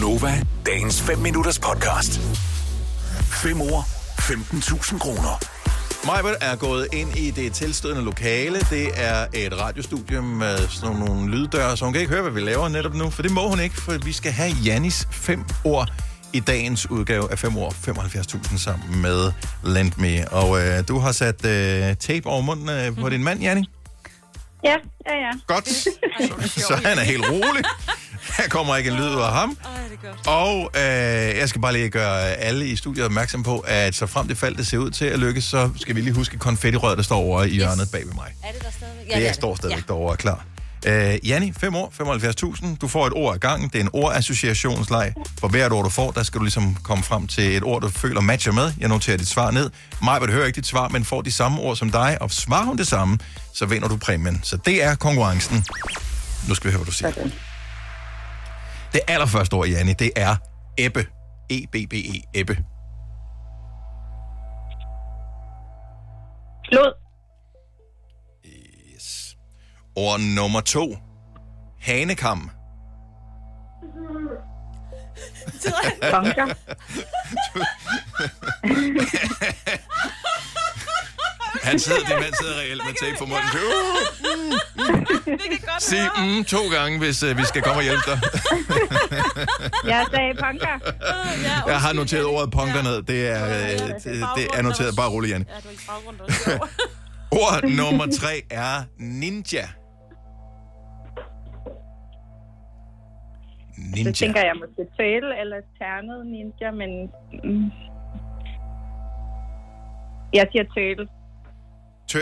Gunova, dagens 5 minutters podcast. 5 år, 15.000 kroner. Majbert er gået ind i det tilstødende lokale. Det er et radiostudie med sådan nogle lyddøre, så hun kan ikke høre, hvad vi laver netop nu. For det må hun ikke, for vi skal have Janis fem ord i dagens udgave af 5 år 75.000 sammen med Lend Me. Og øh, du har sat øh, tape over munden øh, på din mand, Janni. Ja, ja, ja. Godt. Så, så han er helt rolig. Her kommer ikke en lyd ud af ham. Og øh, jeg skal bare lige gøre alle i studiet opmærksom på, at så frem det fald, det ser ud til at lykkes, så skal vi lige huske konfettirøret, der står over i hjørnet bag ved mig. Er det der stadigvæk? Det, det står stadigvæk ja. derovre klar. Uh, Janni, 5 år, 75.000. Du får et ord ad gangen. Det er en ordassociationsleg. For hvert ord, du får, der skal du ligesom komme frem til et ord, du føler matcher med. Jeg noterer dit svar ned. Mig vil høre ikke dit svar, men får de samme ord som dig, og svarer hun det samme, så vinder du præmien. Så det er konkurrencen. Nu skal vi høre, hvad du siger. Sådan. Det allerførste ord, Janni, det er ebbe. E-B-B-E, ebbe. Flod. Yes. Ord nummer to. Hanekam. Bunker. Han sidder, din mand sidder reelt med tape på munden. Sig mm, to gange, hvis uh, vi skal komme og hjælpe dig. Jeg sagde bunker. Jeg har noteret ordet punker ned. Det er, øh, det, det er noteret. Bare rolig, Jan. Ja, du i baggrund også. Ord nummer tre er ninja. Så Ninja. tænker jeg måske tale eller ternet ninja, men... Mm. Jeg siger tale.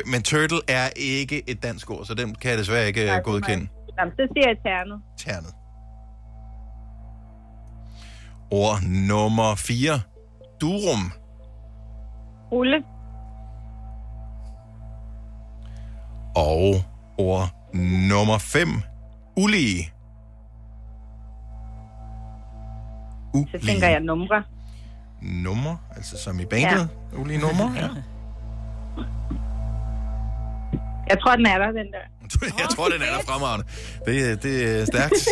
Men turtle er ikke et dansk ord, så den kan jeg desværre ikke Nej, det må godkende. Jamen, så siger jeg ternet. Ternet. Ord nummer 4. Durum. Rulle. Og ord nummer 5. Ulige. Så tænker jeg numre. Nummer, altså som i bandet. Ja. Ulige numre, ja. Jeg tror, den er der, den der. Jeg tror, den er der fremragende. Det, det er stærkt.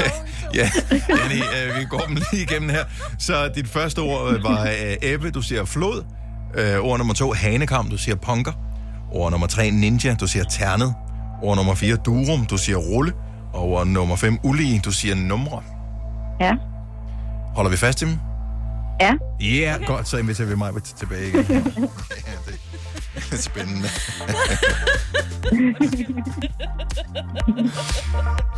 ja, Janni, øh, vi går dem lige igennem her. Så dit første ord øh, var øh, æbbe, du siger flod. Øh, ord nummer to, hanekam, du siger punker. Ord nummer tre, ninja, du siger ternet. Ord nummer fire, durum, du siger rulle. Og ord nummer fem, ulige, du siger numre. Ja. Holder vi fast i dem? Ja. Ja, yeah, godt, så inviterer vi mig tilbage igen. ja, det er spændende.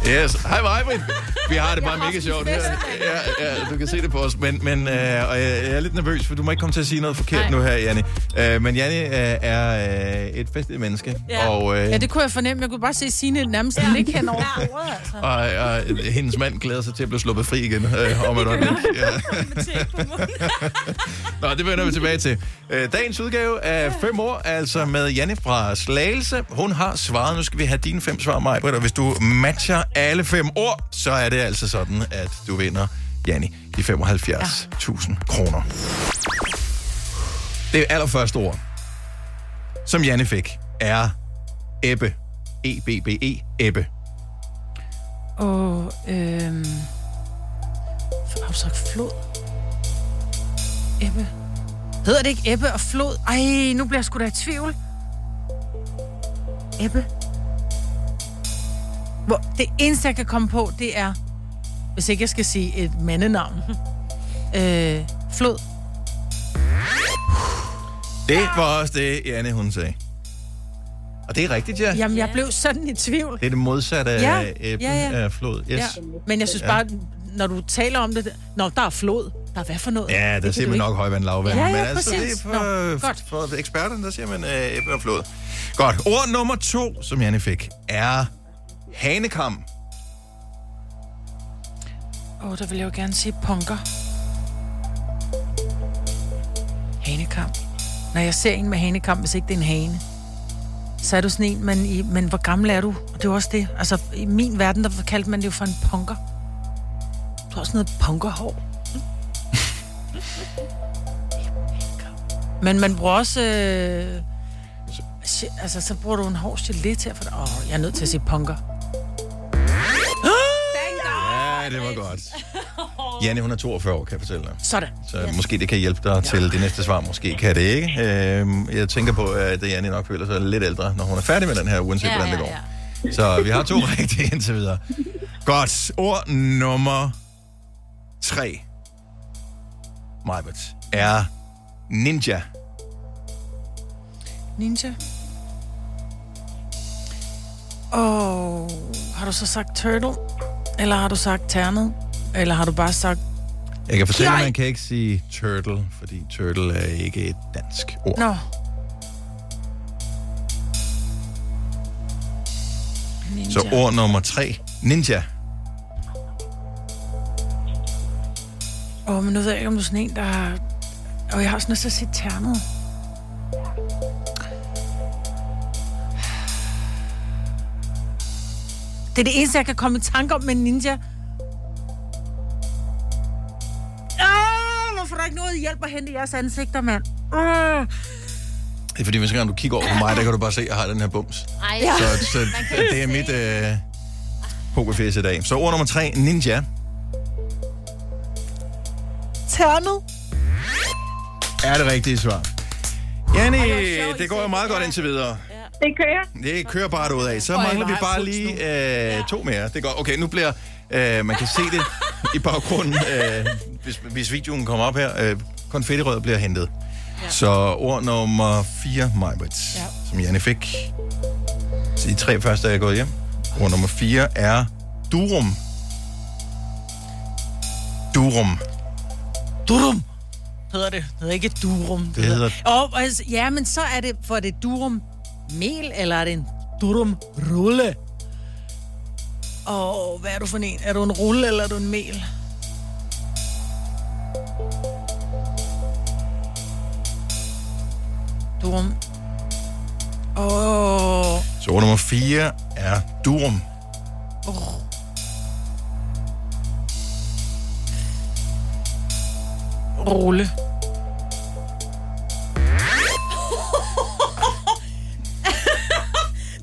yes, hej Majbrit. Vi har det bare mega sjovt her. Ja, ja, du kan se det på os. Men, men øh, og jeg, er lidt nervøs, for du må ikke komme til at sige noget forkert Nej. nu her, Janni. Øh, men Janni øh, er øh, et festligt menneske. Ja. Og, øh, Ja, det kunne jeg fornemme. Jeg kunne bare se Signe nærmest ja. ligge hen over bordet, altså. og, og hendes mand glæder sig til at blive sluppet fri igen øh, om et øjeblik. Ja. Nå, det vender vi tilbage til. Øh, Dagens udgave af fem år, altså med Janne fra Slagelse. Hun har svaret. Nu skal vi have dine fem svar, Maj. Og hvis du matcher alle fem ord, så er det altså sådan, at du vinder, Janne, de 75.000 kroner. Det allerførste ord, som Janne fik, er ebbe. E-B-B-E, ebbe. Og, øhm... Har du sagt flod? Ebbe. Hedder det ikke ebbe og flod? Ej, nu bliver jeg sgu da i tvivl. Ebbe. Hvor, det eneste, jeg kan komme på, det er, hvis ikke jeg skal sige et mandenavn. øh, flod. Det var også det, Janne, hun sagde. Og det er rigtigt, ja. Jamen, jeg blev sådan i tvivl. Det er det modsatte af Ja, æblen ja, ja. af flod. Yes. Ja. Men jeg synes bare, når du taler om det, når der er flod, der er hvad for noget? Ja, der Det siger man du nok højvand, lavvand. Ja, ja, Men altså, det er for, Nå, godt. for eksperterne, der siger man øh, æble og flod. Godt. Ord nummer to, som Janne fik, er hanekam. Åh, oh, der vil jeg jo gerne sige punker. Hanekam. Når jeg ser en med hanekam, hvis ikke det er en hane, så er du sådan en, men, i, men hvor gammel er du? Og det er også det. Altså, i min verden, der kaldte man det jo for en punker. Du har sådan noget punkerhår. Men man bruger også... Øh, altså, så bruger du en hård gelé til at få det. Åh, jeg er nødt til at sige punker. Godt. Janne, hun er 42 år, kan jeg fortælle dig. Sådan. Så yes. måske det kan hjælpe dig til det næste svar. Måske kan det ikke. Øhm, jeg tænker på, at Janne nok føler sig lidt ældre, når hun er færdig med den her, uanset Ja, hvordan det ja, går. ja. Så vi har to rigtige indtil videre. Godt. Ord nummer tre. Majbert er ninja. Ninja. Og har du så sagt turtle? Eller har du sagt ternet? Eller har du bare sagt... Jeg kan fortælle, at man kan ikke sige turtle, fordi turtle er ikke et dansk ord. Nå. Ninja. Så ord nummer tre. Ninja. Åh, oh, men nu ved jeg ikke, om du er sådan en, der har... Og jeg har sådan lyst til at sige ternet. Det er det eneste, jeg kan komme i tanke om med en ninja. Ah, hvorfor er der ikke noget hjælp at hente i jeres ansigter, mand? Uh. Det er fordi, hvis gang du kigger over på mig, der kan du bare se, at jeg har den her bums. Ej, Ja. Så, så det er mit øh, pokerface i dag. Så ord nummer tre. Ninja. Ternet. Er det rigtige svar. Janni, Ej, det går jo meget godt indtil videre. Det kører. Det kører bare ud af. Så mangler vi jeg bare lige øh, to mere. Det godt. Okay, nu bliver... Øh, man kan se det i baggrunden, øh, hvis, hvis videoen kommer op her. Øh, konfettirød bliver hentet. Ja. Så ord nummer 4, Majbrits, ja. Ja. som Janne fik. Så de tre første er gået hjem. Ord nummer 4 er durum. Durum. Durum. Hedder det. Det hedder ikke durum. Det hedder- Og, altså, ja, men så er det, for det durum mel, eller er det en durum rulle? Og hvad er du for en? Er du en rulle, eller er du en mel? Durum. Åh. Så ord nummer 4 er durum. Oh. Rulle.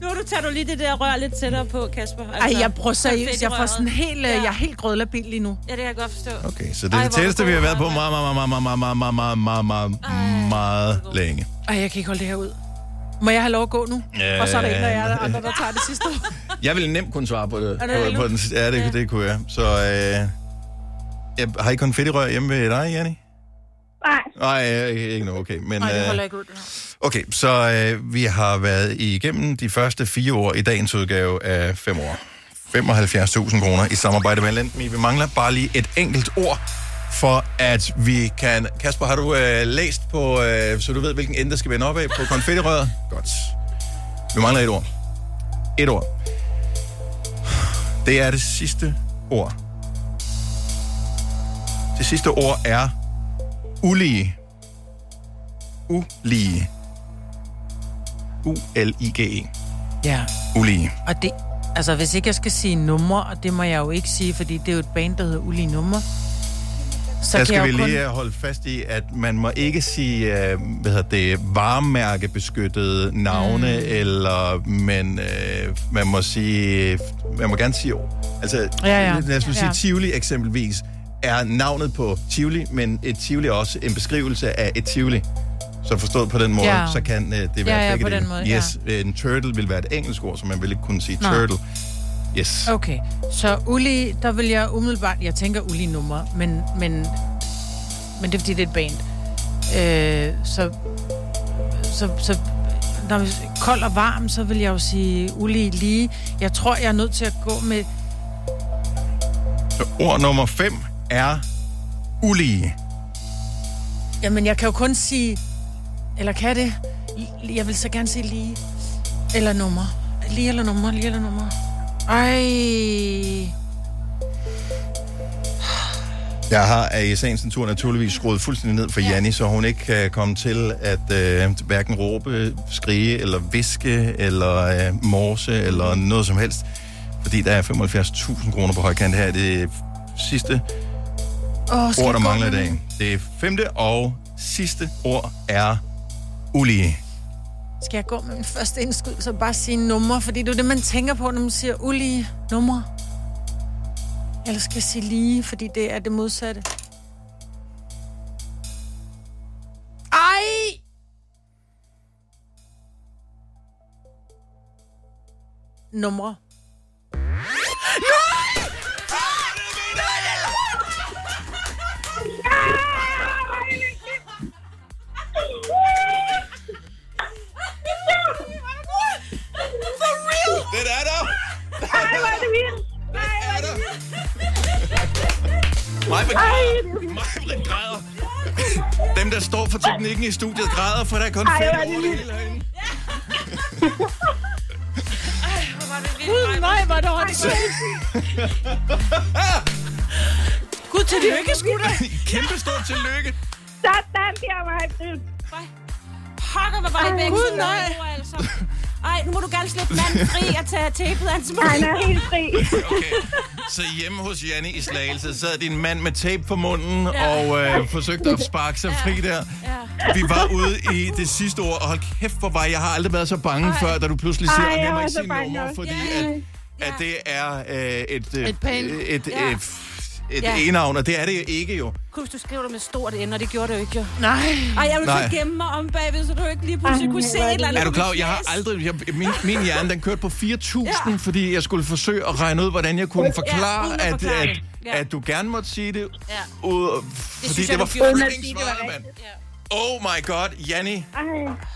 Nu du tager du lige det der rør lidt tættere på, Kasper. Altså, Ej, jeg prøver seriøst. Jeg får sådan helt, ja. Ja. jeg er helt grødlabil lige nu. Ja, det kan jeg godt forstå. Okay, så det er Ej, det er tætteste, vi har været på meget, meget, meget, meget, meget, meget, meget, meget, meget, meget længe. Ej, jeg kan ikke holde det her ud. Må jeg have lov at gå nu? Ja. Og så er der en af jer, der andre, der tager det sidste ord. Jeg ville nemt kunne svare på det. Er det på, det på den, ja, det, ja. det kunne jeg. Så øh, jeg, har I konfettirør hjemme ved dig, Janni? Nej, Nej, øh, ikke nu, okay. Men, Nej, det holder øh, ikke ud. det her. okay, så øh, vi har været igennem de første fire år i dagens udgave af fem år. 75.000 kroner i samarbejde med Lendme. Vi mangler bare lige et enkelt ord, for at vi kan... Kasper, har du øh, læst på, øh, så du ved, hvilken ende der skal vende op af på konfettirøret? Godt. Vi mangler et ord. Et ord. Det er det sidste ord. Det sidste ord er ulige. Ulige. U-L-I-G-E. Ja, Ulige. og det... Altså, hvis ikke jeg skal sige numre, og det må jeg jo ikke sige, fordi det er jo et band, der hedder Ulige Numre. Så Der skal vi jo kun... lige holde fast i, at man må ikke sige, øh, hvad hedder det, varemærkebeskyttede navne, mm. eller, men øh, man må sige, man må gerne sige, altså, Ja, ja. lad os nu sige, Ja. Tivoli eksempelvis, er navnet på Tivoli, men et Tivoli er også en beskrivelse af et Tivoli. Så forstået på den måde, Ja. så kan øh, det være Ja, ja, begge på den måde, ja. yes, en turtle vil være et engelsk ord, så man vil ikke kunne sige Nå. turtle. Yes. Okay, så Uli, der vil jeg umiddelbart... Jeg tænker Uli nummer, men, men, men det er fordi, det er et band. Øh, så, så, så når vi kold og varm, så vil jeg jo sige Uli lige. Jeg tror, jeg er nødt til at gå med... Så ord nummer 5 er ulige. Jamen, jeg kan jo kun sige... Eller kan det? Jeg vil så gerne sige lige. Eller nummer. Lige eller nummer, lige eller nummer. Ej... Jeg har i sagens natur naturligvis skruet fuldstændig ned for ja. Janni, så hun ikke kan komme til at øh, hverken råbe, skrige, eller viske, eller øh, morse, eller noget som helst. Fordi der er 75.000 kroner på højkant her. Det sidste Skal ord, der mangler i dag. Det er femte og sidste ord er ulige. Skal jeg gå med min første indskud, så bare sige nummer? Fordi det er det, man tænker på, når man siger ulige numre. Eller skal jeg sige lige, fordi det er det modsatte. Ej! Numre. Mig Mig græder. Dem, der står for teknikken i studiet, græder, for der er kun Ej, fem hvor det over det hele herinde. Gud, nej, hvor er det åndssvagt. Gud, tillykke, da. Kæmpe stort tillykke. Sådan der, mig. Pokker, hvad var det væk? Gud, nej. Altså. Ej, nu må du gerne slippe manden fri og tage tapet af hans mund. Han er helt fri. Okay. Så hjemme hos Janne i Slagelse sad din mand med tape på munden Ja. og øh, forsøgte at sparke sig fri der. Ja. Vi var ude i det sidste ord, og hold kæft, hvor var jeg. Har aldrig været så bange Ej. før, da du pludselig siger, Ej, at jeg må ikke sige nummer, fordi Ja. at, at det er øh, et, øh, Et pænt- et, et, Ja. Et, Ja. e-navn, og det er det jo ikke jo. Kunne du skrive det med stort N, og det gjorde det jo ikke, jo. Nej. Ej, jeg vil Nej. så gemme mig om bagved, så du ikke lige pludselig Ej, kunne se et eller andet Er du på klar? Jeg har aldrig... Jeg, min, min hjerne, den kørte på 4.000, Ja. fordi jeg skulle forsøge at regne ud, hvordan jeg kunne forklare, uden at at, forklare at. Ja. at du gerne måtte sige det, Ja. ud, fordi synes det, jeg, var fucking det var svaret, mand. Ja. Oh my god, Janni. Ej,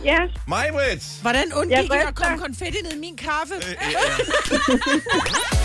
ja. Majbrit. Hvordan undgik Jeg jeg at komme konfetti ned i min kaffe?